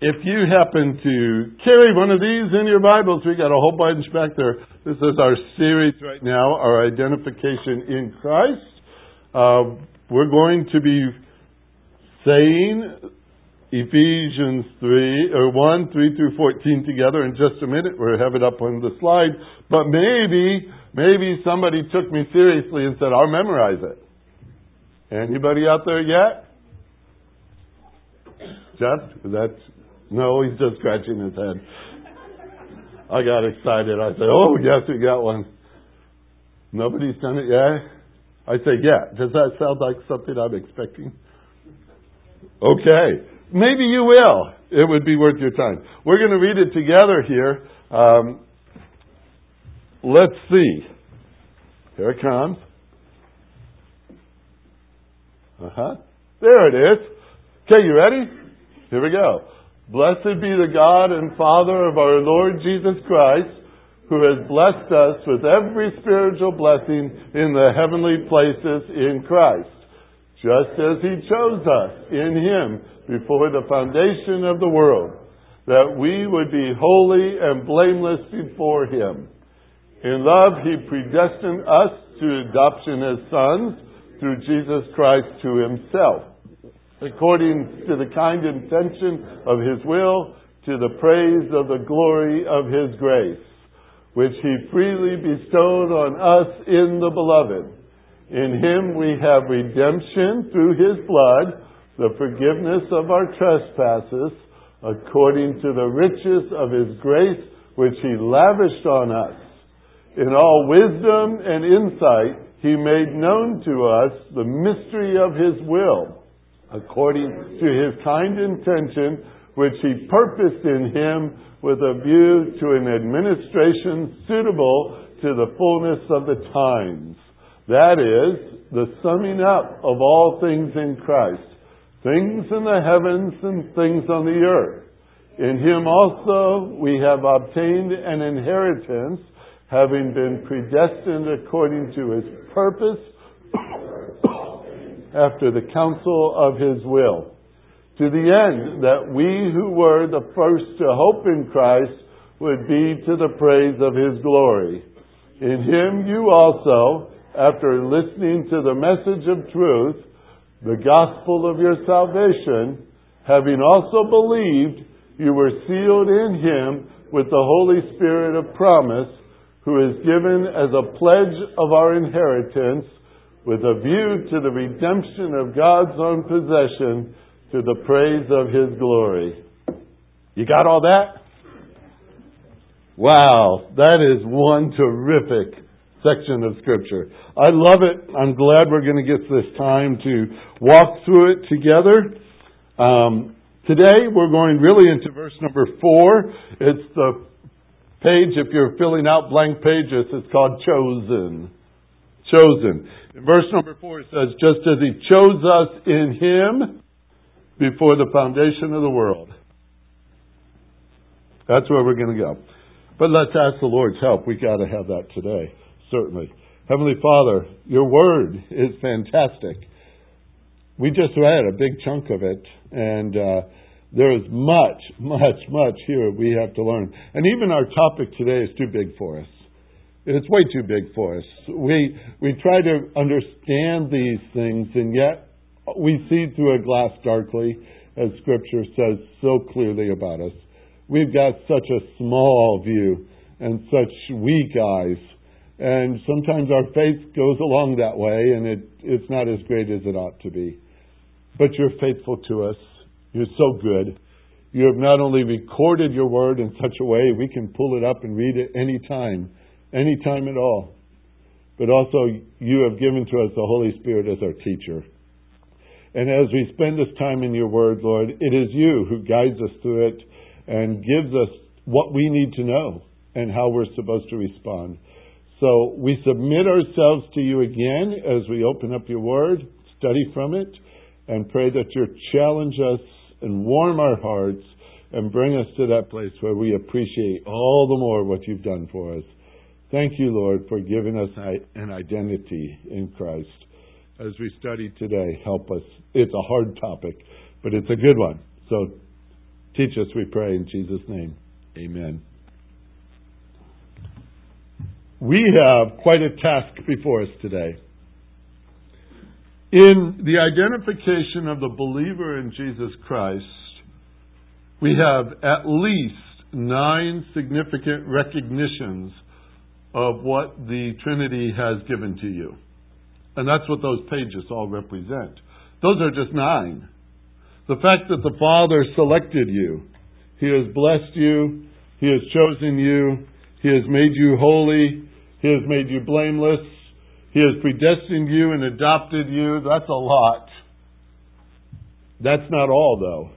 if you happen to carry one of these in your Bibles, we got a whole bunch back there. This is our series right now, our identification in Christ. Uh, we're going to be saying Ephesians 3, or 1, 3 through 14 together in just a minute. We'll have it up on the slide. But maybe, maybe somebody took me seriously and said, I'll memorize it. Anybody out there yet? Just? That's no, he's just scratching his head. I got excited. I said, Oh, yes, we got one. Nobody's done it yet? I say, Yeah. Does that sound like something I'm expecting? Okay. Maybe you will. It would be worth your time. We're going to read it together here. Um, let's see. Here it comes. Uh huh. There it is. Okay, you ready? Here we go. Blessed be the God and Father of our Lord Jesus Christ, who has blessed us with every spiritual blessing in the heavenly places in Christ, just as He chose us in Him before the foundation of the world, that we would be holy and blameless before Him. In love, He predestined us to adoption as sons through Jesus Christ to Himself according to the kind intention of his will, to the praise of the glory of his grace, which he freely bestowed on us in the beloved. In him we have redemption through his blood, the forgiveness of our trespasses, according to the riches of his grace, which he lavished on us. In all wisdom and insight, he made known to us the mystery of his will according to his kind intention, which he purposed in him with a view to an administration suitable to the fullness of the times. That is, the summing up of all things in Christ, things in the heavens and things on the earth. In him also we have obtained an inheritance, having been predestined according to his purpose after the counsel of his will, to the end that we who were the first to hope in Christ would be to the praise of his glory. In him you also, after listening to the message of truth, the gospel of your salvation, having also believed, you were sealed in him with the Holy Spirit of promise, who is given as a pledge of our inheritance with a view to the redemption of God's own possession to the praise of His glory. You got all that? Wow, that is one terrific section of Scripture. I love it. I'm glad we're going to get this time to walk through it together. Um, today we're going really into verse number four. It's the page, if you're filling out blank pages, it's called Chosen. Chosen. In verse number four, it says, just as he chose us in him before the foundation of the world. That's where we're going to go. But let's ask the Lord's help. We've got to have that today, certainly. Heavenly Father, your word is fantastic. We just read a big chunk of it, and uh, there is much, much, much here we have to learn. And even our topic today is too big for us. It's way too big for us. We, we try to understand these things, and yet we see through a glass darkly, as Scripture says so clearly about us. We've got such a small view and such weak eyes. And sometimes our faith goes along that way, and it, it's not as great as it ought to be. But you're faithful to us. You're so good. You have not only recorded your word in such a way we can pull it up and read it any time any time at all. But also, you have given to us the Holy Spirit as our teacher. And as we spend this time in your word, Lord, it is you who guides us through it and gives us what we need to know and how we're supposed to respond. So we submit ourselves to you again as we open up your word, study from it, and pray that you challenge us and warm our hearts and bring us to that place where we appreciate all the more what you've done for us. Thank you, Lord, for giving us an identity in Christ. As we study today, help us. It's a hard topic, but it's a good one. So Teach us, we pray, in Jesus' name. Amen. We have quite a task before us today. In the identification of the believer in Jesus Christ, we have at least nine significant recognitions of what the Trinity has given to you. And that's what those pages all represent. Those are just nine. The fact that the Father selected you, He has blessed you, He has chosen you, He has made you holy, He has made you blameless, He has predestined you and adopted you. That's a lot. That's not all, though.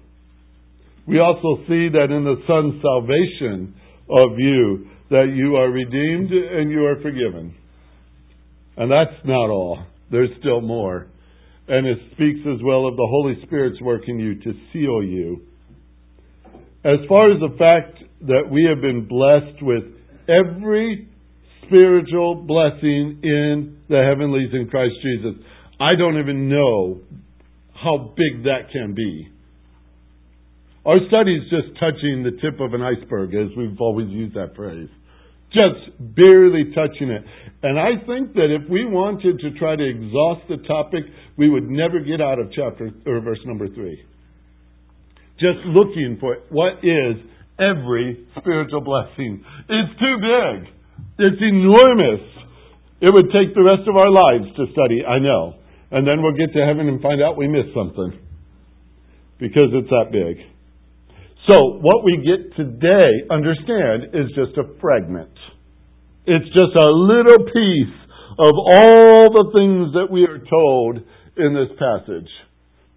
We also see that in the Son's salvation of you, that you are redeemed and you are forgiven. And that's not all. There's still more. And it speaks as well of the Holy Spirit's work in you to seal you. As far as the fact that we have been blessed with every spiritual blessing in the heavenlies in Christ Jesus, I don't even know how big that can be. Our study is just touching the tip of an iceberg, as we've always used that phrase. Just barely touching it. And I think that if we wanted to try to exhaust the topic, we would never get out of chapter or verse number three. Just looking for. What is every spiritual blessing? It's too big. It's enormous. It would take the rest of our lives to study, I know. And then we'll get to heaven and find out we missed something. Because it's that big. So, what we get today, understand, is just a fragment. It's just a little piece of all the things that we are told in this passage.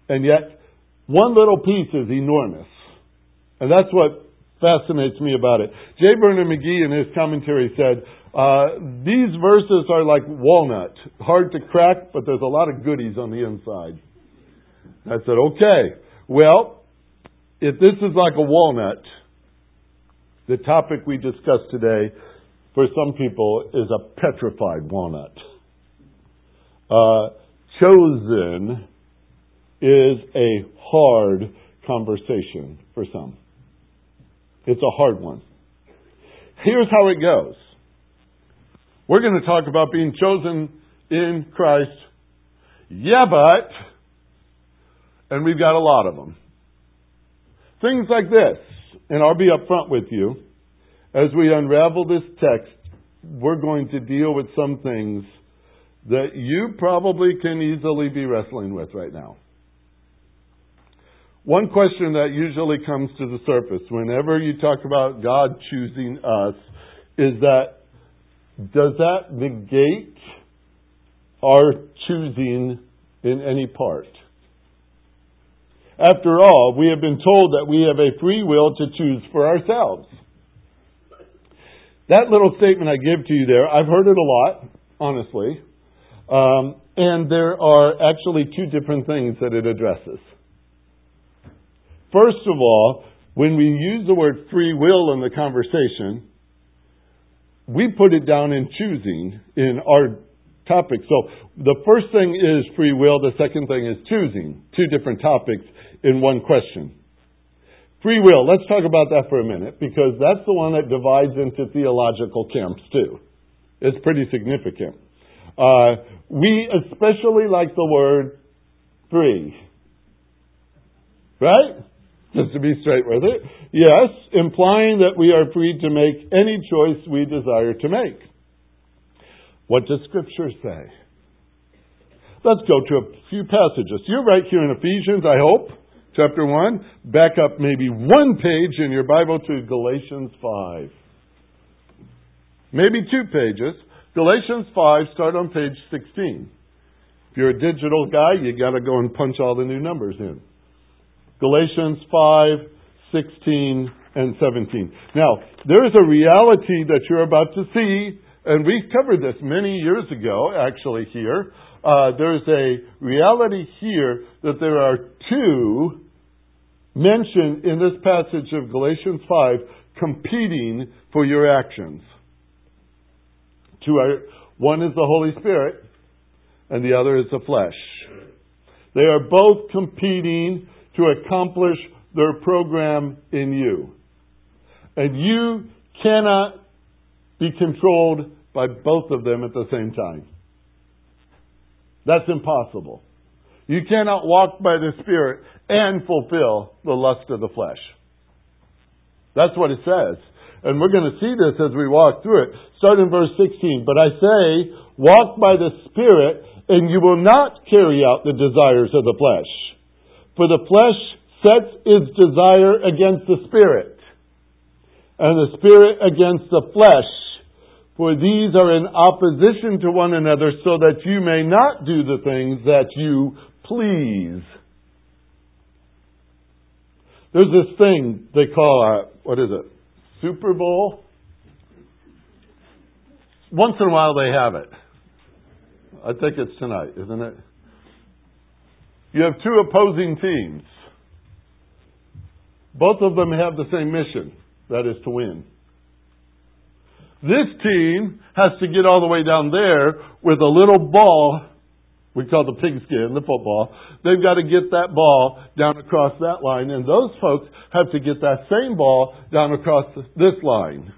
And yet, one little piece is enormous. And that's what fascinates me about it. J. Vernon McGee in his commentary said, uh, these verses are like walnut, hard to crack, but there's a lot of goodies on the inside. I said, okay. Well, if this is like a walnut, the topic we discussed today for some people is a petrified walnut. Uh, chosen is a hard conversation for some. It's a hard one. Here's how it goes. We're going to talk about being chosen in Christ. Yeah, but, and we've got a lot of them. Things like this, and I'll be upfront with you, as we unravel this text, we're going to deal with some things that you probably can easily be wrestling with right now. One question that usually comes to the surface whenever you talk about God choosing us is that does that negate our choosing in any part? After all, we have been told that we have a free will to choose for ourselves. That little statement I give to you there, I've heard it a lot, honestly. Um, and there are actually two different things that it addresses. First of all, when we use the word free will in the conversation, we put it down in choosing in our topic. So the first thing is free will, the second thing is choosing. Two different topics in one question. Free will, let's talk about that for a minute because that's the one that divides into theological camps too. It's pretty significant. Uh, we especially like the word free. Right? Just to be straight with it. Yes, implying that we are free to make any choice we desire to make. What does Scripture say? Let's go to a few passages. You're right here in Ephesians, I hope, chapter 1. Back up maybe one page in your Bible to Galatians 5. Maybe two pages. Galatians 5, start on page 16. If you're a digital guy, you got to go and punch all the new numbers in. Galatians 5, 16, and 17. Now, there is a reality that you're about to see and we covered this many years ago, actually, here. Uh, there's a reality here that there are two mentioned in this passage of Galatians 5 competing for your actions. Two are, one is the Holy Spirit, and the other is the flesh. They are both competing to accomplish their program in you. And you cannot be controlled by both of them at the same time. That's impossible. You cannot walk by the Spirit and fulfill the lust of the flesh. That's what it says. And we're going to see this as we walk through it. Start in verse 16. But I say, walk by the Spirit, and you will not carry out the desires of the flesh. For the flesh sets its desire against the Spirit, and the Spirit against the flesh. For these are in opposition to one another, so that you may not do the things that you please. There's this thing they call, a, what is it? Super Bowl? Once in a while they have it. I think it's tonight, isn't it? You have two opposing teams. Both of them have the same mission that is to win. This team has to get all the way down there with a little ball we call the pigskin, the football. They've got to get that ball down across that line, and those folks have to get that same ball down across this line.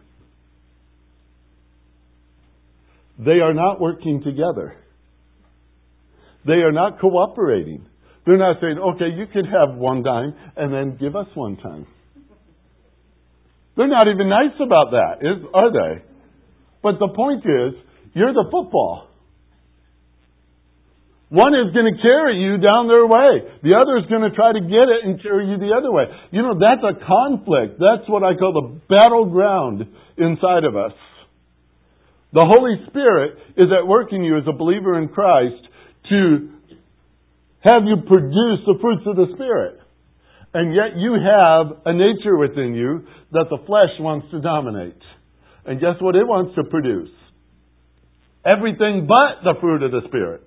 They are not working together. They are not cooperating. They're not saying, okay, you can have one time and then give us one time. They're not even nice about that, is, are they? But the point is, you're the football. One is going to carry you down their way. The other is going to try to get it and carry you the other way. You know, that's a conflict. That's what I call the battleground inside of us. The Holy Spirit is at work in you as a believer in Christ to have you produce the fruits of the Spirit. And yet you have a nature within you that the flesh wants to dominate. And guess what it wants to produce? Everything but the fruit of the Spirit.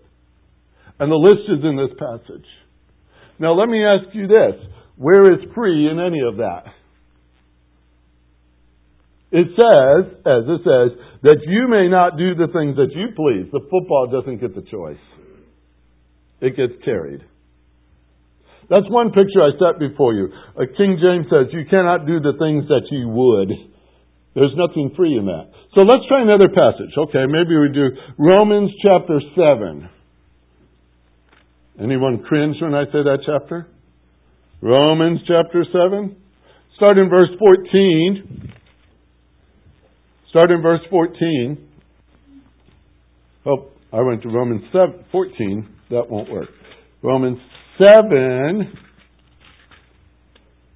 And the list is in this passage. Now let me ask you this. Where is free in any of that? It says, as it says, that you may not do the things that you please. The football doesn't get the choice. It gets carried. That's one picture I set before you. King James says, you cannot do the things that you would. There's nothing free in that. So let's try another passage. Okay, maybe we do Romans chapter 7. Anyone cringe when I say that chapter? Romans chapter 7. Start in verse 14. Start in verse 14. Oh, I went to Romans 7, 14. That won't work. Romans 7,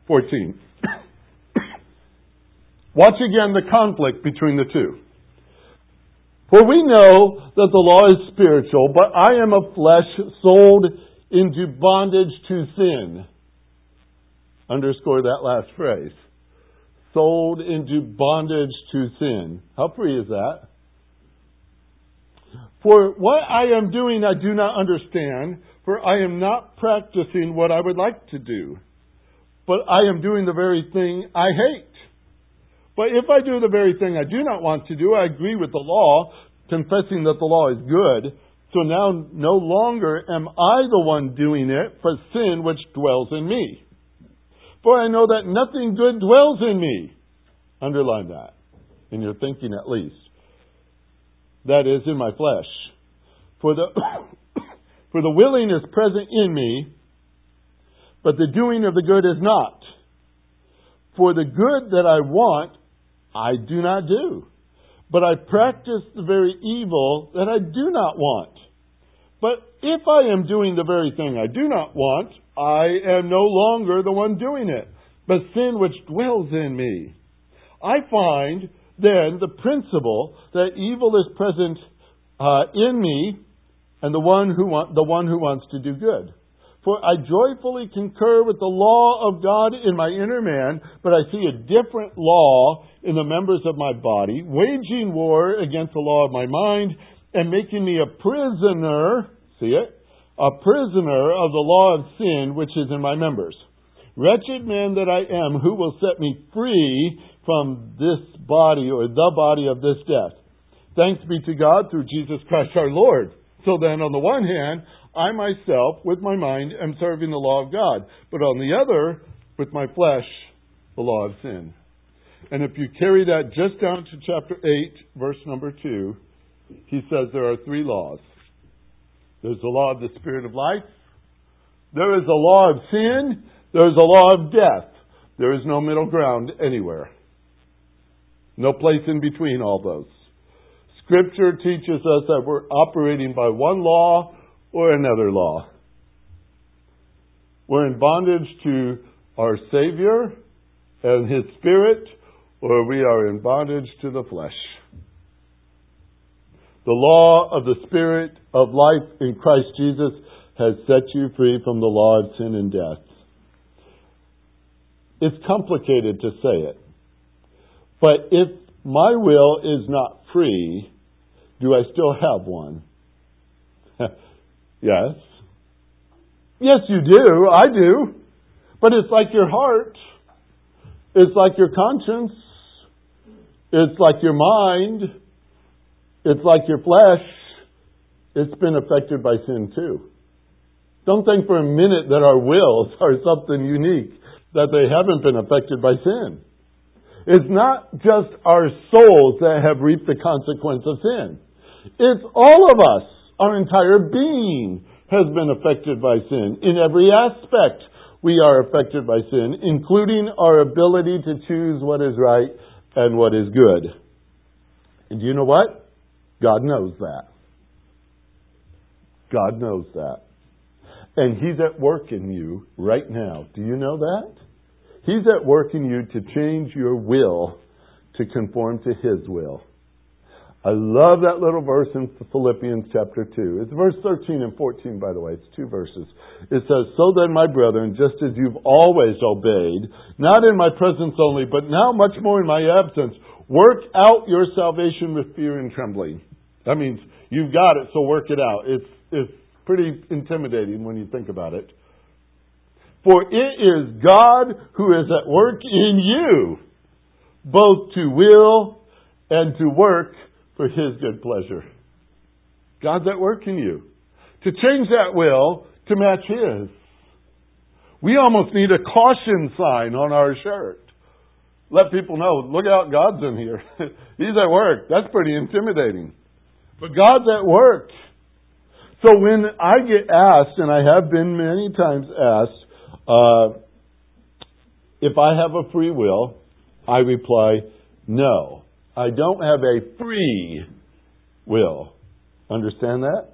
14. Watch again the conflict between the two. For we know that the law is spiritual, but I am of flesh, sold into bondage to sin. Underscore that last phrase. Sold into bondage to sin. How free is that? For what I am doing I do not understand, for I am not practicing what I would like to do, but I am doing the very thing I hate. But if I do the very thing I do not want to do, I agree with the law, confessing that the law is good. So now no longer am I the one doing it, but sin which dwells in me. For I know that nothing good dwells in me. Underline that in your thinking at least. That is in my flesh. For the, for the willing is present in me, but the doing of the good is not. For the good that I want, I do not do. But I practice the very evil that I do not want. But if I am doing the very thing I do not want, I am no longer the one doing it, but sin which dwells in me. I find then the principle that evil is present uh, in me, and the one who want, the one who wants to do good. For I joyfully concur with the law of God in my inner man, but I see a different law in the members of my body, waging war against the law of my mind and making me a prisoner, see it? A prisoner of the law of sin which is in my members. Wretched man that I am, who will set me free from this body or the body of this death? Thanks be to God through Jesus Christ our Lord. So then, on the one hand, I myself, with my mind, am serving the law of God. But on the other, with my flesh the law of sin. And if you carry that just down to chapter 8, verse number 2, he says there are three laws. There's the law of the Spirit of life. There is a law of sin. There is a law of death. There is no middle ground anywhere. No place in between all those. Scripture teaches us that we're operating by one law or another law. We're in bondage to our Savior and His Spirit, or we are in bondage to the flesh. The law of the Spirit of life in Christ Jesus has set you free from the law of sin and death. It's complicated to say it. But if my will is not free, do I still have one? yes. Yes, you do. I do. But it's like your heart. It's like your conscience. It's like your mind. It's like your flesh. It's been affected by sin too. Don't think for a minute that our wills are something unique, that they haven't been affected by sin. It's not just our souls that have reaped the consequence of sin. It's all of us. Our entire being has been affected by sin. In every aspect, we are affected by sin, including our ability to choose what is right and what is good. And do you know what? God knows that. God knows that. And He's at work in you right now. Do you know that? He's at work in you to change your will to conform to His will. I love that little verse in Philippians chapter 2. It's verse 13 and 14, by the way. It's two verses. It says, So then, my brethren, just as you've always obeyed, not in my presence only, but now much more in my absence, work out your salvation with fear and trembling. That means you've got it, so work it out. It's, it's pretty intimidating when you think about it. For it is God who is at work in you, both to will and to work for His good pleasure. God's at work in you. To change that will to match His. We almost need a caution sign on our shirt. Let people know, look out, God's in here. He's at work. That's pretty intimidating. But God's at work. So when I get asked, and I have been many times asked, uh, if I have a free will, I reply, no. I don't have a free will. Understand that?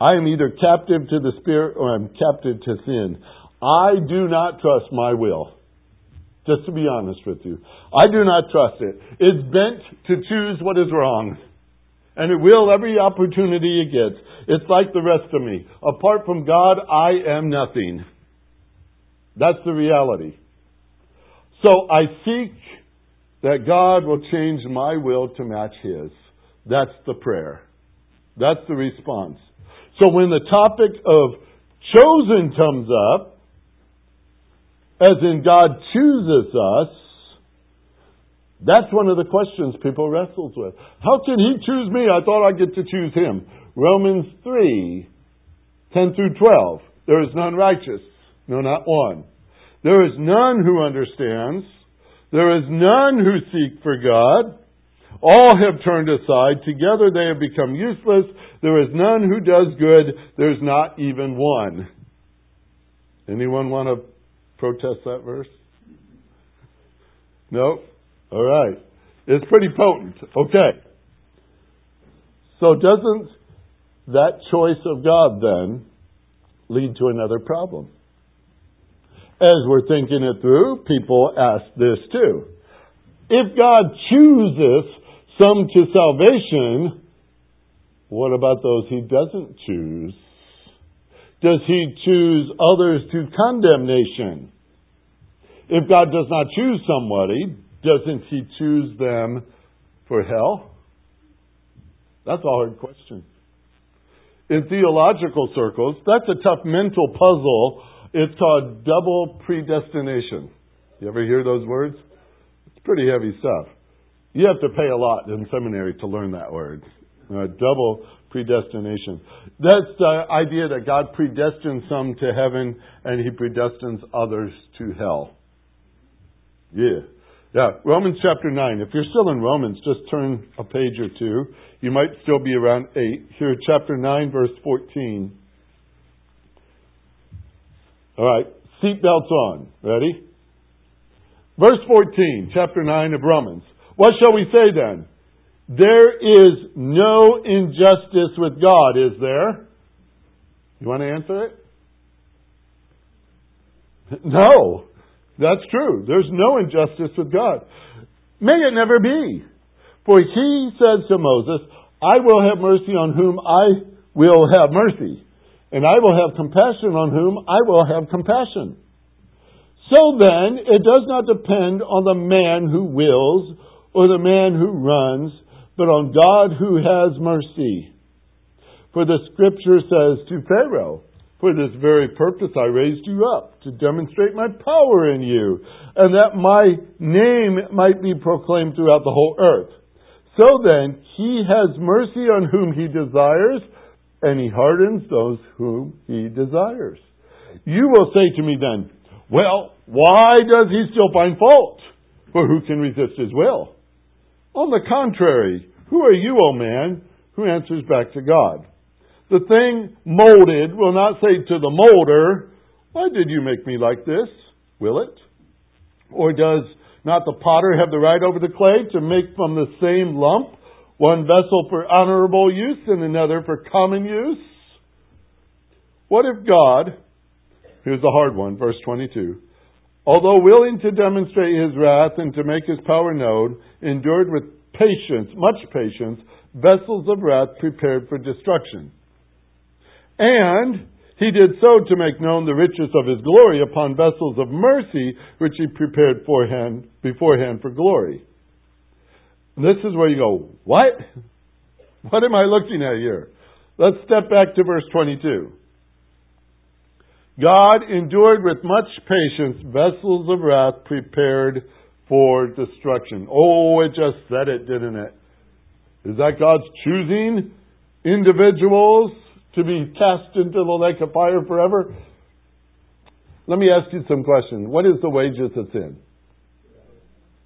I am either captive to the Spirit or I'm captive to sin. I do not trust my will. Just to be honest with you. I do not trust it. It's bent to choose what is wrong. And it will every opportunity it gets. It's like the rest of me. Apart from God, I am nothing. That's the reality. So I seek that God will change my will to match His. That's the prayer. That's the response. So when the topic of chosen comes up, as in God chooses us, that's one of the questions people wrestles with. How can He choose me? I thought I'd get to choose Him. Romans 3, 10 through 12. There is none righteous. No, not one. There is none who understands. There is none who seek for God. All have turned aside. Together they have become useless. There is none who does good. There's not even one. Anyone want to protest that verse? No? All right. It's pretty potent. Okay. So doesn't that choice of God then lead to another problem? As we're thinking it through, people ask this too. If God chooses some to salvation, what about those he doesn't choose? Does he choose others to condemnation? If God does not choose somebody, doesn't he choose them for hell? That's a hard question. In theological circles, that's a tough mental puzzle it's called double predestination. You ever hear those words? It's pretty heavy stuff. You have to pay a lot in seminary to learn that word. Uh, double predestination. That's the idea that God predestines some to heaven and he predestines others to hell. Yeah. Yeah. Romans chapter 9. If you're still in Romans, just turn a page or two. You might still be around 8. Here, chapter 9, verse 14. All right. Seatbelts on. Ready? Verse 14, chapter 9 of Romans. What shall we say then? There is no injustice with God, is there? You want to answer it? No. That's true. There's no injustice with God. May it never be. For he says to Moses, I will have mercy on whom I will have mercy, and I will have compassion on whom I will have compassion. So then, it does not depend on the man who wills or the man who runs, but on God who has mercy. For the scripture says to Pharaoh, For this very purpose I raised you up, to demonstrate my power in you, and that my name might be proclaimed throughout the whole earth. So then, he has mercy on whom he desires, and he hardens those whom he desires. You will say to me then, well, why does he still find fault? For who can resist his will? On the contrary, who are you, O man, who answers back to God? The thing molded will not say to the molder, Why did you make me like this? Will it? Or does not the potter have the right over the clay to make from the same lump one vessel for honorable use and another for common use? What if God, Here's the hard one, verse 22. Although willing to demonstrate his wrath and to make his power known, endured with patience, much patience, vessels of wrath prepared for destruction. And he did so to make known the riches of his glory upon vessels of mercy, which he prepared beforehand, beforehand for glory. And this is where you go, what? What am I looking at here? Let's step back to verse 22. God endured with much patience vessels of wrath prepared for destruction. Oh, it just said it, didn't it? Is that God's choosing individuals to be cast into the lake of fire forever? Let me ask you some questions. What is the wages of sin?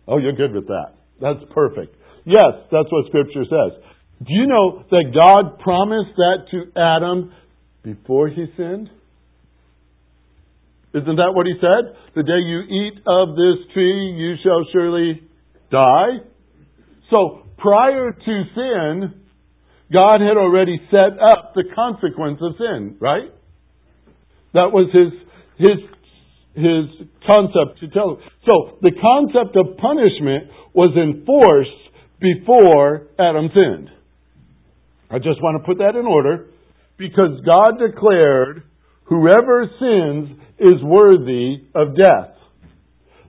Oh, you're good with that. That's perfect. Yes, that's what Scripture says. Do you know that God promised that to Adam before he sinned? Isn't that what he said? The day you eat of this tree, you shall surely die. So, prior to sin, God had already set up the consequence of sin, right? That was his, his, his concept to tell. So, the concept of punishment was enforced before Adam sinned. I just want to put that in order because God declared whoever sins is worthy of death.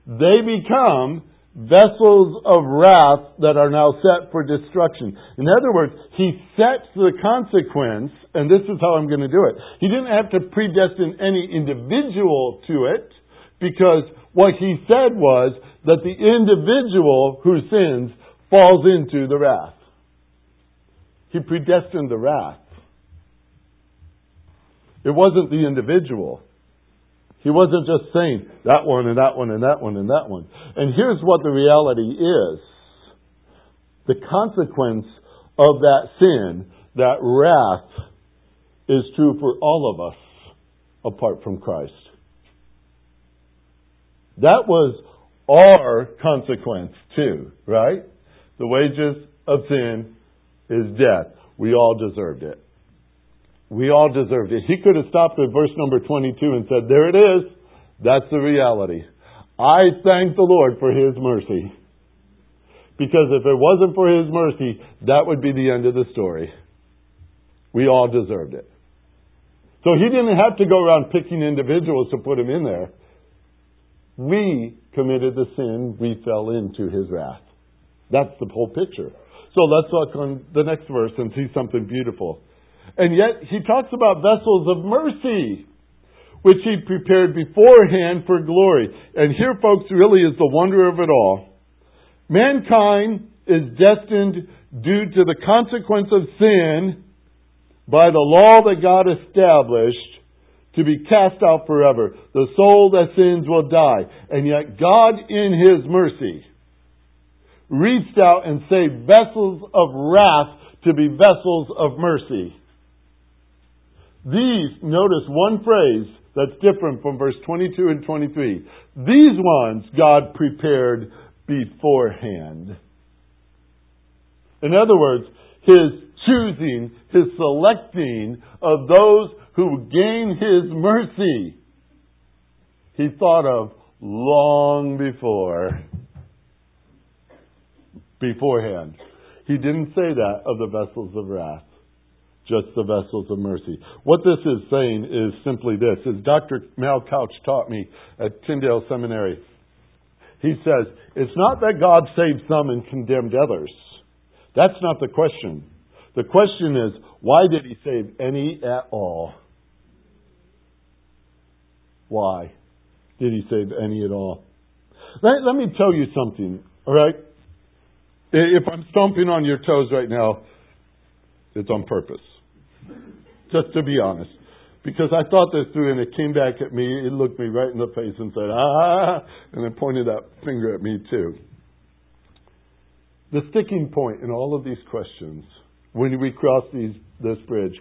They become vessels of wrath that are now set for destruction. In other words, he sets the consequence, and this is how I'm going to do it. He didn't have to predestine any individual to it, because what he said was that the individual who sins falls into the wrath. He predestined the wrath. It wasn't the individual. He wasn't just saying that one and that one and that one and that one. And here's what the reality is. The consequence of that sin, that wrath, is true for all of us apart from Christ. That was our consequence too, right? The wages of sin is death. We all deserved it. We all deserved it. He could have stopped at verse number 22 and said, There it is. That's the reality. I thank the Lord for His mercy. Because if it wasn't for His mercy, that would be the end of the story. We all deserved it. So He didn't have to go around picking individuals to put Him in there. We committed the sin, we fell into His wrath. That's the whole picture. So let's look on the next verse and see something beautiful. And yet he talks about vessels of mercy, which he prepared beforehand for glory. And here, folks, really is the wonder of it all. Mankind is destined, due to the consequence of sin, by the law that God established to be cast out forever. The soul that sins will die. And yet God in His mercy reached out and saved vessels of wrath to be vessels of mercy. These, notice one phrase that's different from verse 22 and 23. These ones God prepared beforehand. In other words, His choosing, His selecting of those who gain His mercy, He thought of long before. Beforehand. He didn't say that of the vessels of wrath just the vessels of mercy. What this is saying is simply this, as Dr. Mal Couch taught me at Tyndale Seminary. He says, it's not that God saved some and condemned others. That's not the question. The question is, why did he save any at all? Why did he save any at all? Let, let me tell you something, all right? If I'm stomping on your toes right now, it's on purpose. Just to be honest. Because I thought this through and it came back at me, it looked me right in the face and said, ah, and it pointed that finger at me too. The sticking point in all of these questions, when we cross these, this bridge,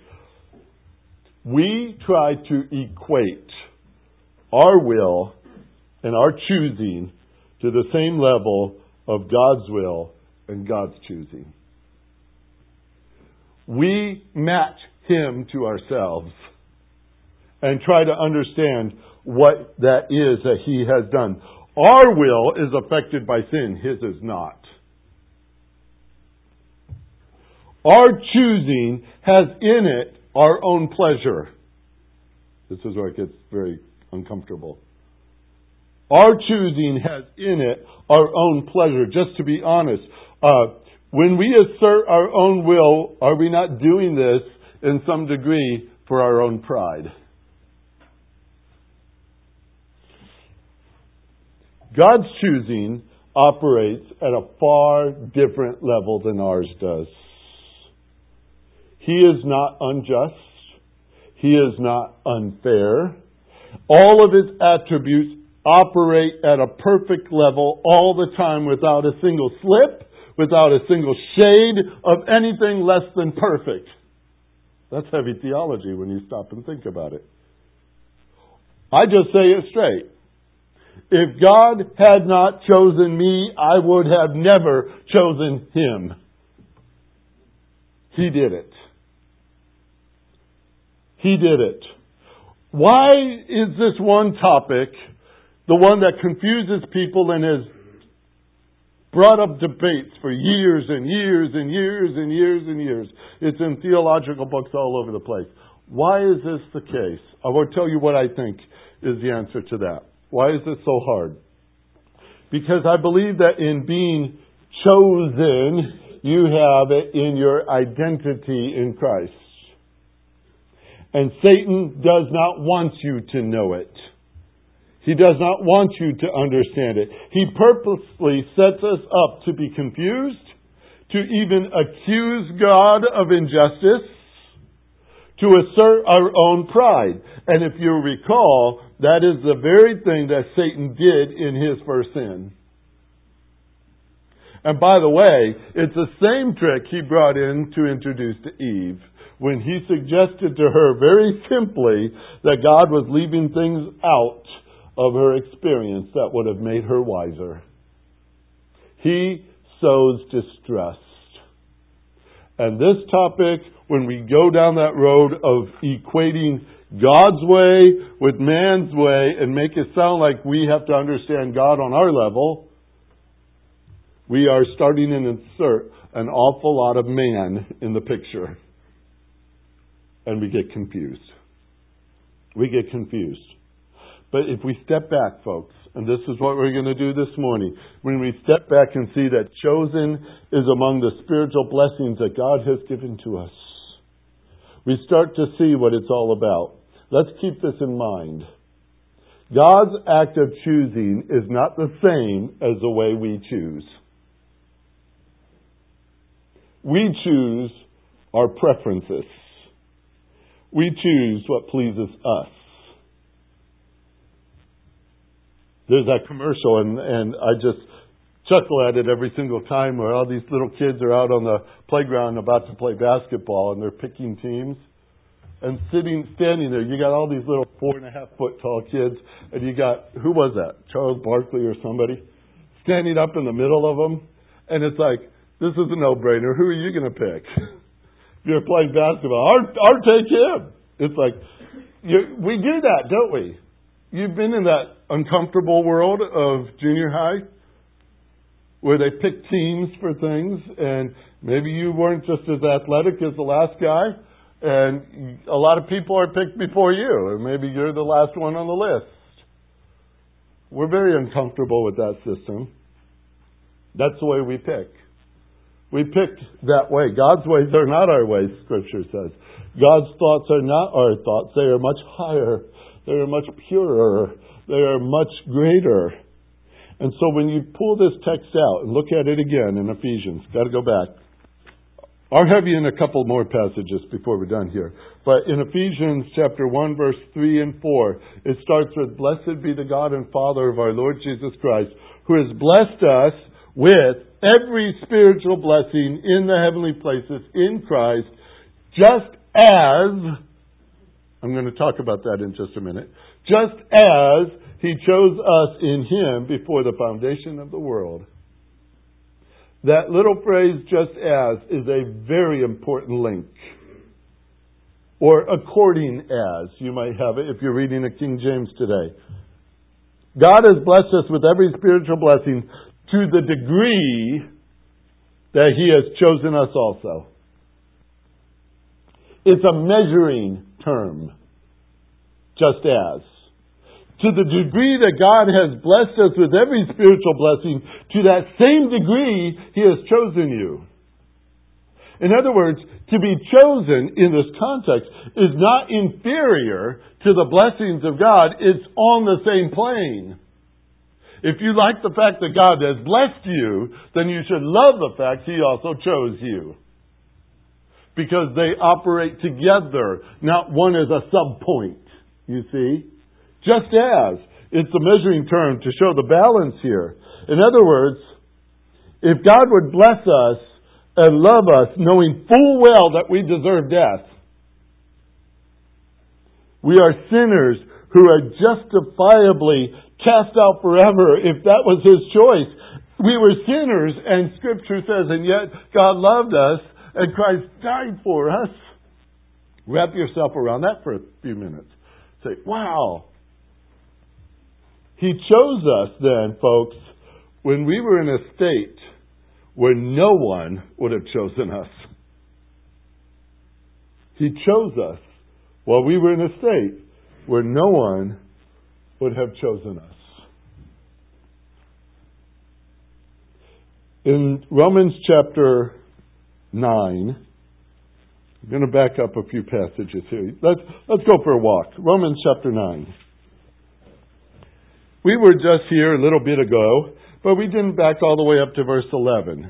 we try to equate our will and our choosing to the same level of God's will and God's choosing we match him to ourselves and try to understand what that is that he has done. Our will is affected by sin, his is not. Our choosing has in it our own pleasure. This is where it gets very uncomfortable. Our choosing has in it our own pleasure. Just to be honest, uh, when we assert our own will, are we not doing this in some degree for our own pride? God's choosing operates at a far different level than ours does. He is not unjust. He is not unfair. All of his attributes operate at a perfect level all the time without a single slip without a single shade of anything less than perfect. That's heavy theology when you stop and think about it. I just say it straight. If God had not chosen me, I would have never chosen him. He did it. He did it. Why is this one topic the one that confuses people and has brought up debates for years and years and years and years and years. It's in theological books all over the place. Why is this the case? I will tell you what I think is the answer to that. Why is it so hard? Because I believe that in being chosen, you have it in your identity in Christ. And Satan does not want you to know it. He does not want you to understand it. He purposely sets us up to be confused, to even accuse God of injustice, to assert our own pride. And if you recall, that is the very thing that Satan did in his first sin. And by the way, it's the same trick he brought in to introduce to Eve when he suggested to her very simply that God was leaving things out of her experience that would have made her wiser. He sows distrust. And this topic, when we go down that road of equating God's way with man's way and make it sound like we have to understand God on our level, we are starting to insert an awful lot of man in the picture. And we get confused. We get confused. But if we step back, folks, and this is what we're going to do this morning, when we step back and see that chosen is among the spiritual blessings that God has given to us, we start to see what it's all about. Let's keep this in mind. God's act of choosing is not the same as the way we choose. We choose our preferences. We choose what pleases us. There's that commercial, and, and I just chuckle at it every single time where all these little kids are out on the playground about to play basketball and they're picking teams. And sitting, standing there, you got all these little four and a half foot tall kids, and you got, who was that? Charles Barkley or somebody? Standing up in the middle of them. And it's like, this is a no brainer. Who are you going to pick? if you're playing basketball, I'll, I'll take him. It's like, you, we do that, don't we? You've been in that uncomfortable world of junior high where they pick teams for things, and maybe you weren't just as athletic as the last guy, and a lot of people are picked before you, or maybe you're the last one on the list. We're very uncomfortable with that system. That's the way we pick. We picked that way. God's ways are not our ways, Scripture says. God's thoughts are not our thoughts. They are much higher. They are much purer. They are much greater. And so when you pull this text out and look at it again in Ephesians, got to go back. I'll have you in a couple more passages before we're done here. But in Ephesians chapter 1, verse 3 and 4, it starts with, Blessed be the God and Father of our Lord Jesus Christ, who has blessed us with every spiritual blessing in the heavenly places in Christ, just as, I'm going to talk about that in just a minute, just as he chose us in Him before the foundation of the world. That little phrase, just as, is a very important link. Or according as, you might have it if you're reading a King James today. God has blessed us with every spiritual blessing to the degree that He has chosen us also. It's a measuring term. Just as to the degree that God has blessed us with every spiritual blessing, to that same degree, He has chosen you. In other words, to be chosen in this context is not inferior to the blessings of God, it's on the same plane. If you like the fact that God has blessed you, then you should love the fact He also chose you. Because they operate together, not one as a subpoint, you see? Just as. It's a measuring term to show the balance here. In other words, if God would bless us and love us knowing full well that we deserve death, we are sinners who are justifiably cast out forever if that was His choice. We were sinners, and Scripture says, and yet God loved us, and Christ died for us. Wrap yourself around that for a few minutes. Say, wow, he chose us then, folks, when we were in a state where no one would have chosen us. He chose us while we were in a state where no one would have chosen us. In Romans chapter 9, I'm going to back up a few passages here. Let's, let's go for a walk. Romans chapter 9. We were just here a little bit ago, but we didn't back all the way up to verse 11.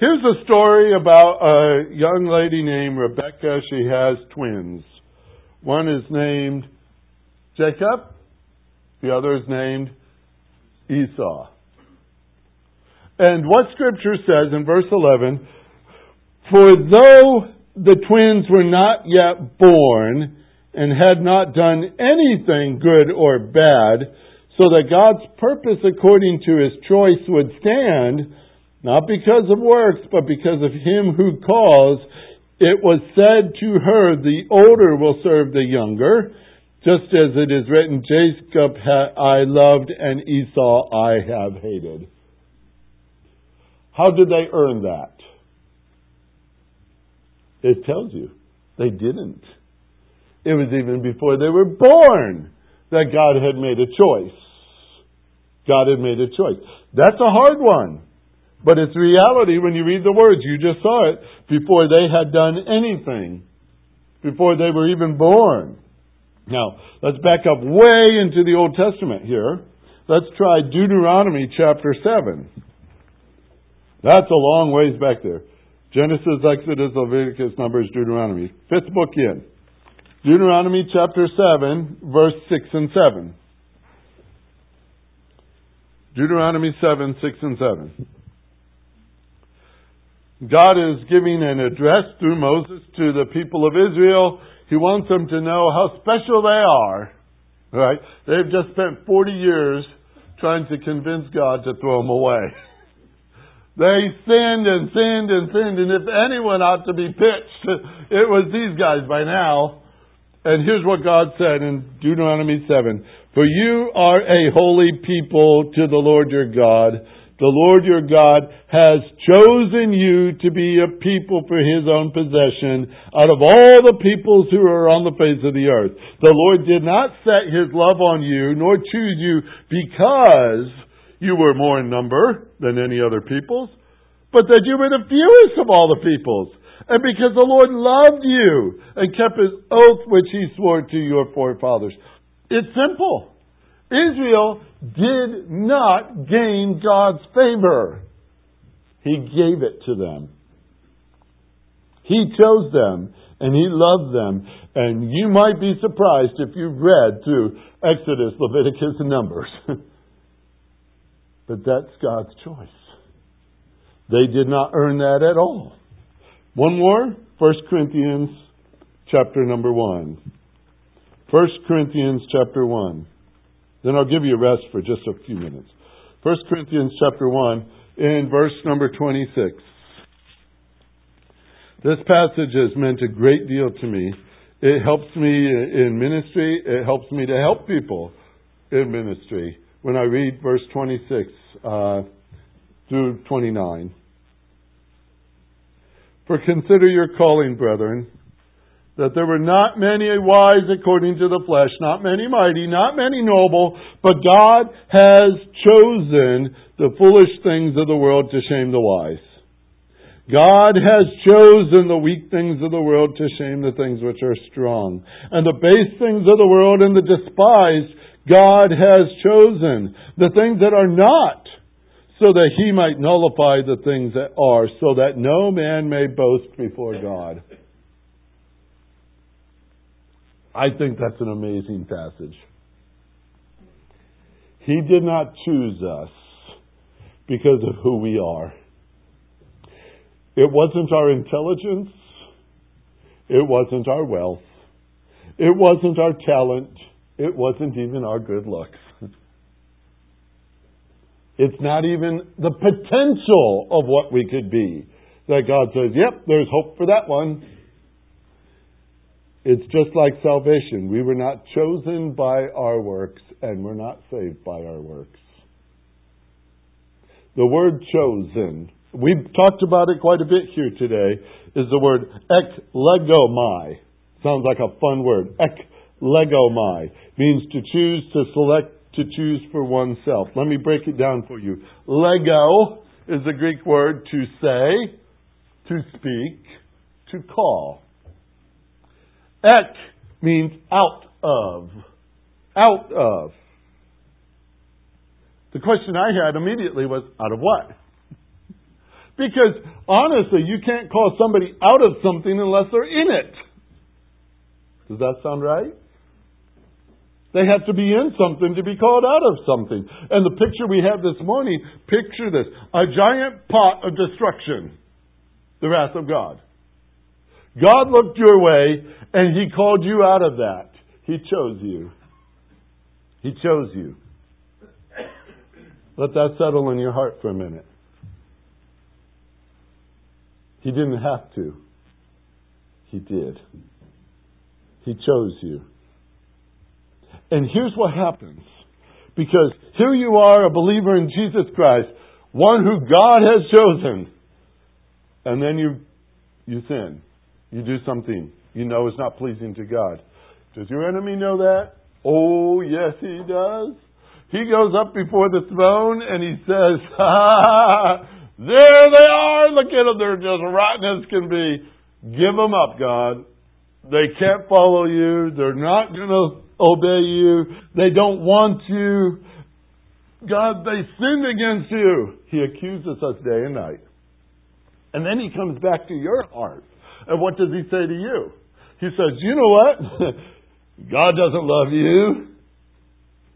Here's a story about a young lady named Rebecca. She has twins. One is named Jacob, the other is named Esau. And what Scripture says in verse 11 For though the twins were not yet born, and had not done anything good or bad, so that God's purpose according to his choice would stand, not because of works, but because of him who calls, it was said to her, The older will serve the younger, just as it is written, Jacob I loved and Esau I have hated. How did they earn that? It tells you. They didn't. It was even before they were born that God had made a choice. God had made a choice. That's a hard one. But it's reality when you read the words. You just saw it before they had done anything, before they were even born. Now, let's back up way into the Old Testament here. Let's try Deuteronomy chapter 7. That's a long ways back there. Genesis, Exodus, Leviticus, Numbers, Deuteronomy. Fifth book in. Deuteronomy chapter 7, verse 6 and 7. Deuteronomy 7, 6 and 7. God is giving an address through Moses to the people of Israel. He wants them to know how special they are. Right? They've just spent 40 years trying to convince God to throw them away. They sinned and sinned and sinned, and if anyone ought to be pitched, it was these guys by now. And here's what God said in Deuteronomy 7 For you are a holy people to the Lord your God. The Lord your God has chosen you to be a people for his own possession out of all the peoples who are on the face of the earth. The Lord did not set his love on you, nor choose you because you were more in number than any other peoples, but that you were the fewest of all the peoples. And because the Lord loved you and kept his oath which he swore to your forefathers. It's simple. Israel did not gain God's favor. He gave it to them. He chose them and He loved them. And you might be surprised if you've read through Exodus, Leviticus, and Numbers. But that's God's choice. They did not earn that at all. One more, 1 Corinthians chapter number 1. 1 Corinthians chapter 1. Then I'll give you a rest for just a few minutes. 1 Corinthians chapter 1 in verse number 26. This passage has meant a great deal to me. It helps me in ministry. It helps me to help people in ministry when I read verse 26 uh, through 29. For consider your calling, brethren, that there were not many wise according to the flesh, not many mighty, not many noble, but God has chosen the foolish things of the world to shame the wise. God has chosen the weak things of the world to shame the things which are strong, and the base things of the world and the despised God has chosen the things that are not, so that he might nullify the things that are, so that no man may boast before God. I think that's an amazing passage. He did not choose us because of who we are. It wasn't our intelligence. It wasn't our wealth. It wasn't our talent. It wasn't even our good looks. It's not even the potential of what we could be. That God says, yep, there's hope for that one. It's just like salvation. We were not chosen by our works, and we're not saved by our works. The word chosen, we've talked about it quite a bit here today, is the word eklegomai. Sounds like a fun word. Eklegomai means to choose, to select, to choose for oneself. Let me break it down for you. Lego is the Greek word to say, to speak, to call. Ek means out of. Out of. The question I had immediately was, out of what? Because honestly, you can't call somebody out of something unless they're in it. Does that sound right? They have to be in something to be called out of something. And the picture we have this morning, picture this a giant pot of destruction, the wrath of God. God looked your way and He called you out of that. He chose you. He chose you. Let that settle in your heart for a minute. He didn't have to. He did. He chose you. And here's what happens. Because here you are, a believer in Jesus Christ, one who God has chosen. And then you, you sin. You do something you know is not pleasing to God. Does your enemy know that? Oh, yes, he does. He goes up before the throne and he says, ha, there they are. Look at them. They're just rotten as can be. Give them up, God. They can't follow you. They're not going to obey you. They don't want you. God, they sinned against you. He accuses us day and night. And then he comes back to your heart. And what does he say to you? He says, You know what? God doesn't love you.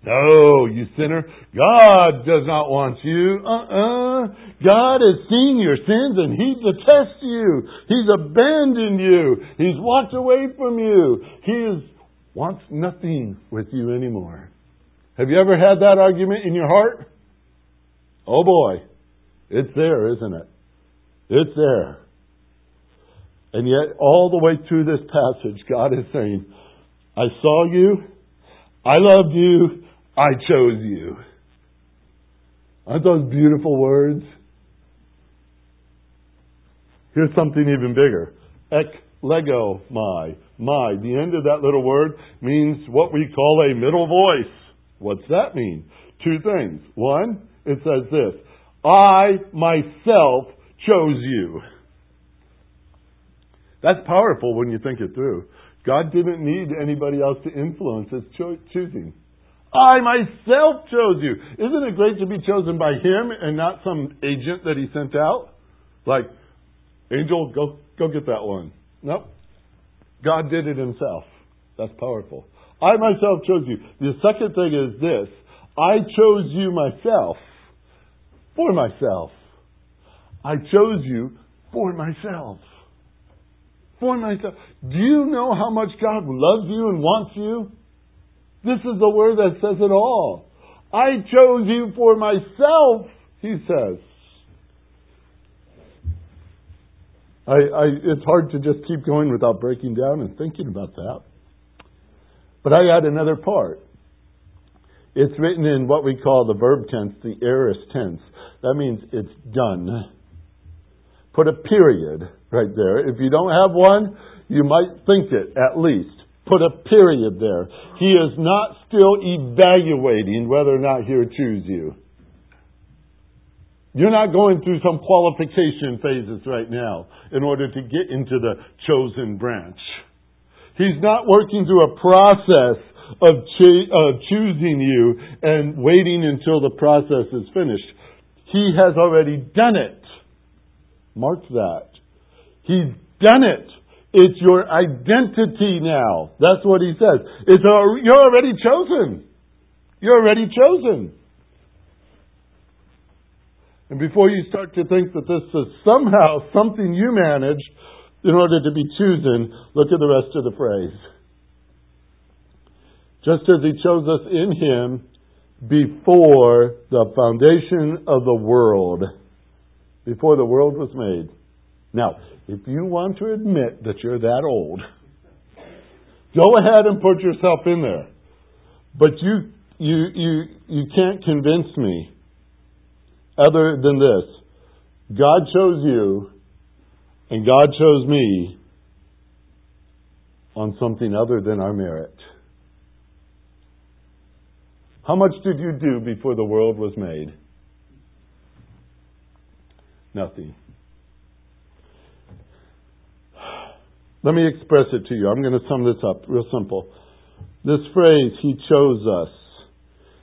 No, you sinner. God does not want you. Uh-uh. God has seen your sins and He detests you. He's abandoned you. He's walked away from you. He is, wants nothing with you anymore. Have you ever had that argument in your heart? Oh boy. It's there, isn't it? It's there. And yet, all the way through this passage, God is saying, I saw you, I loved you, I chose you. Aren't those beautiful words? Here's something even bigger. Ek lego my. My. The end of that little word means what we call a middle voice. What's that mean? Two things. One, it says this. I myself chose you. That's powerful when you think it through. God didn't need anybody else to influence his cho- choosing. I myself chose you. Isn't it great to be chosen by him and not some agent that he sent out? Like, angel, go, go get that one. Nope. God did it himself. That's powerful. I myself chose you. The second thing is this. I chose you myself for myself. I chose you for myself. For myself. Do you know how much God loves you and wants you? This is the word that says it all. I chose you for myself, he says. I, I, it's hard to just keep going without breaking down and thinking about that. But I add another part. It's written in what we call the verb tense, the aorist tense. That means it's done. Put a period right there. If you don't have one, you might think it at least. Put a period there. He is not still evaluating whether or not he'll choose you. You're not going through some qualification phases right now in order to get into the chosen branch. He's not working through a process of, of choosing you and waiting until the process is finished. He has already done it. Mark that. He's done it. It's your identity now. That's what he says. It's a, you're already chosen. You're already chosen. And before you start to think that this is somehow something you managed in order to be chosen, look at the rest of the phrase. Just as he chose us in him before the foundation of the world, before the world was made. Now, if you want to admit that you're that old, go ahead and put yourself in there. But you, you, you, you can't convince me other than this. God chose you and God chose me on something other than our merit. How much did you do before the world was made? Nothing. Let me express it to you. I'm going to sum this up real simple. This phrase, He chose us,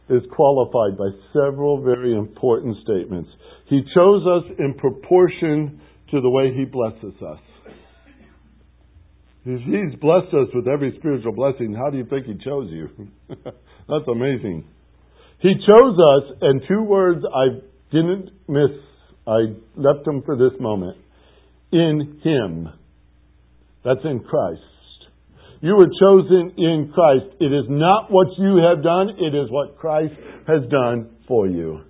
is qualified by several very important statements. He chose us in proportion to the way He blesses us. If He's blessed us with every spiritual blessing. How do you think He chose you? That's amazing. He chose us, and two words I didn't miss, I left them for this moment. In Him. That's in Christ. You were chosen in Christ. It is not what you have done, it is what Christ has done for you.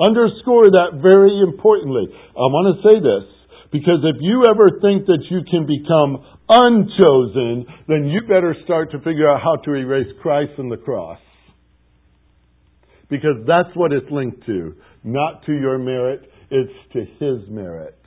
Underscore that very importantly. I want to say this because if you ever think that you can become unchosen, then you better start to figure out how to erase Christ and the cross. Because that's what it's linked to. Not to your merit, it's to His merit.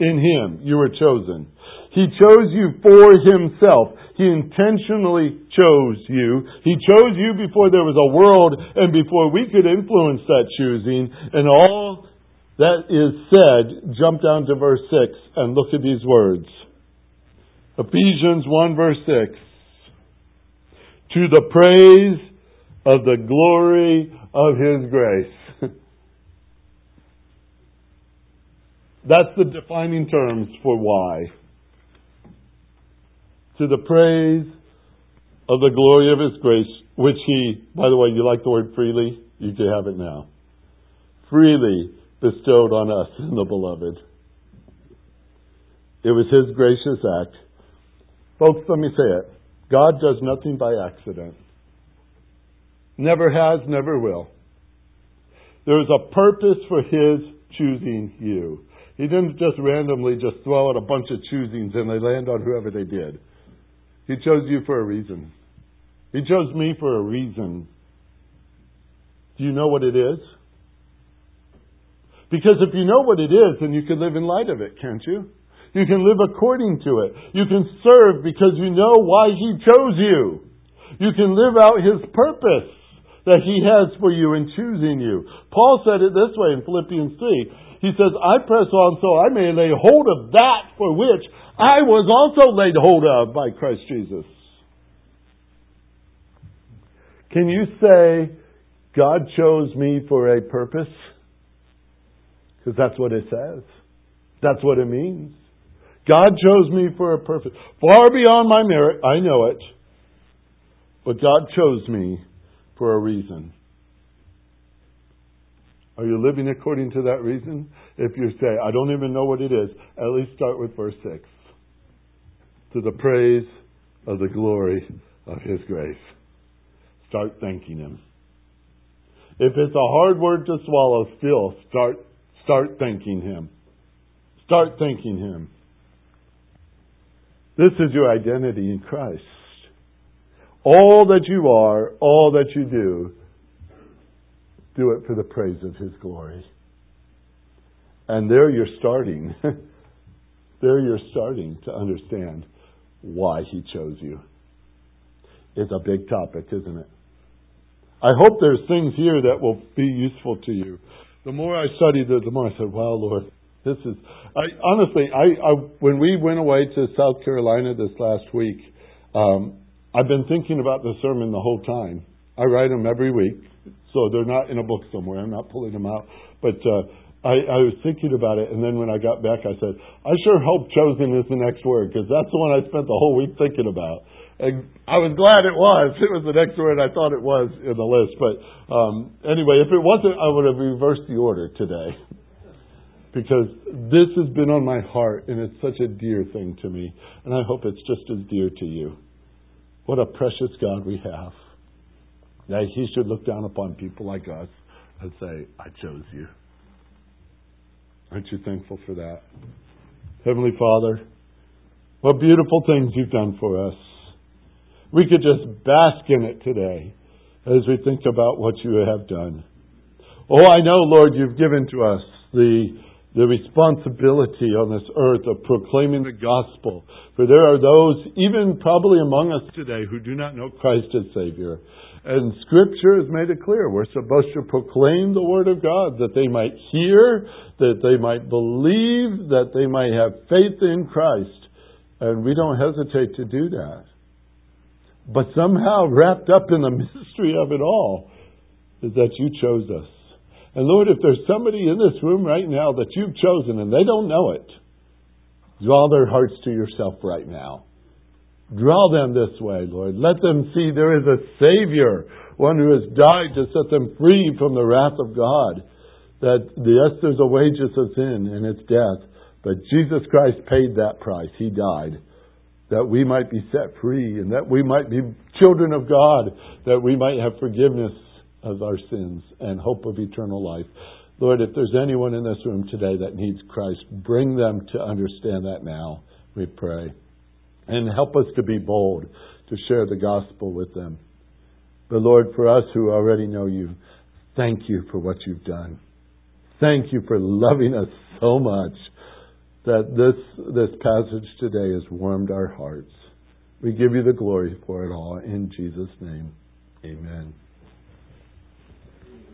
In Him, you were chosen. He chose you for Himself. He intentionally chose you. He chose you before there was a world and before we could influence that choosing. And all that is said, jump down to verse 6 and look at these words. Ephesians 1 verse 6. To the praise of the glory of His grace That's the defining terms for why. To the praise of the glory of His grace, which He, by the way, you like the word freely? You can have it now. Freely bestowed on us in the beloved. It was His gracious act. Folks, let me say it. God does nothing by accident. Never has, never will. There is a purpose for His choosing you. He didn't just randomly just throw out a bunch of choosings and they land on whoever they did. He chose you for a reason. He chose me for a reason. Do you know what it is? Because if you know what it is, then you can live in light of it, can't you? You can live according to it. You can serve because you know why He chose you. You can live out His purpose that He has for you in choosing you. Paul said it this way in Philippians 3. He says, I press on so I may lay hold of that for which I was also laid hold of by Christ Jesus. Can you say, God chose me for a purpose? Because that's what it says. That's what it means. God chose me for a purpose. Far beyond my merit, I know it. But God chose me for a reason. Are you living according to that reason? If you say, I don't even know what it is, at least start with verse 6. To the praise of the glory of His grace. Start thanking Him. If it's a hard word to swallow, still start, start thanking Him. Start thanking Him. This is your identity in Christ. All that you are, all that you do, do it for the praise of His glory. And there you're starting. there you're starting to understand why He chose you. It's a big topic, isn't it? I hope there's things here that will be useful to you. The more I studied it, the more I said, wow, Lord, this is, I, honestly, I, I, when we went away to South Carolina this last week, um, I've been thinking about the sermon the whole time. I write them every week, so they're not in a book somewhere. I'm not pulling them out. But uh, I, I was thinking about it, and then when I got back, I said, I sure hope chosen is the next word, because that's the one I spent the whole week thinking about. And I was glad it was. It was the next word I thought it was in the list. But um, anyway, if it wasn't, I would have reversed the order today. Because this has been on my heart, and it's such a dear thing to me. And I hope it's just as dear to you. What a precious God we have. That He should look down upon people like us and say, I chose you. Aren't you thankful for that? Heavenly Father, what beautiful things you've done for us. We could just bask in it today as we think about what you have done. Oh, I know, Lord, you've given to us the, the responsibility on this earth of proclaiming the gospel. For there are those, even probably among us today, who do not know Christ as Savior. And Scripture has made it clear we're supposed to proclaim the Word of God that they might hear, that they might believe, that they might have faith in Christ. And we don't hesitate to do that. But somehow wrapped up in the mystery of it all is that you chose us. And Lord, if there's somebody in this room right now that you've chosen and they don't know it, draw their hearts to yourself right now. Draw them this way, Lord. Let them see there is a Savior, one who has died to set them free from the wrath of God. That, yes, there's a wages of sin and it's death, but Jesus Christ paid that price. He died that we might be set free and that we might be children of God, that we might have forgiveness of our sins and hope of eternal life. Lord, if there's anyone in this room today that needs Christ, bring them to understand that now, we pray. And help us to be bold to share the gospel with them. But Lord, for us who already know you, thank you for what you've done. Thank you for loving us so much that this, this passage today has warmed our hearts. We give you the glory for it all. In Jesus' name, amen.